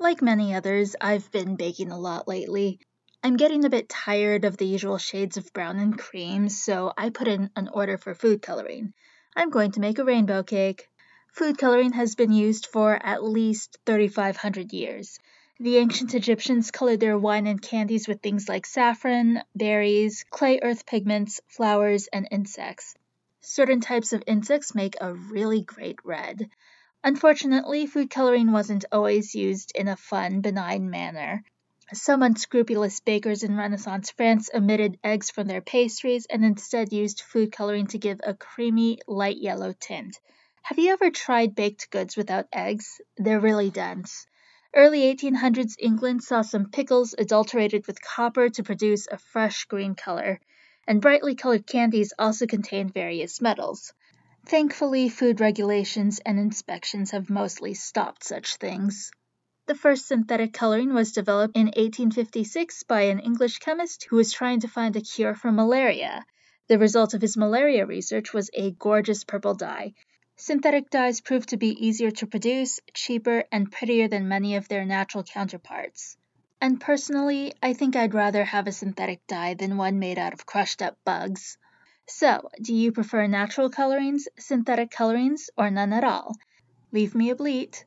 Like many others, I've been baking a lot lately. I'm getting a bit tired of the usual shades of brown and cream, so I put in an order for food coloring. I'm going to make a rainbow cake. Food coloring has been used for at least 3,500 years. The ancient Egyptians colored their wine and candies with things like saffron, berries, clay earth pigments, flowers, and insects. Certain types of insects make a really great red. Unfortunately, food coloring wasn't always used in a fun, benign manner. Some unscrupulous bakers in Renaissance France omitted eggs from their pastries and instead used food coloring to give a creamy, light yellow tint. Have you ever tried baked goods without eggs? They're really dense. Early 1800s England saw some pickles adulterated with copper to produce a fresh green color, and brightly colored candies also contained various metals. Thankfully, food regulations and inspections have mostly stopped such things. The first synthetic coloring was developed in 1856 by an English chemist who was trying to find a cure for malaria. The result of his malaria research was a gorgeous purple dye, Synthetic dyes proved to be easier to produce, cheaper, and prettier than many of their natural counterparts. And personally, I think I'd rather have a synthetic dye than one made out of crushed up bugs. So, do you prefer natural colorings, synthetic colorings, or none at all? Leave me a bleat.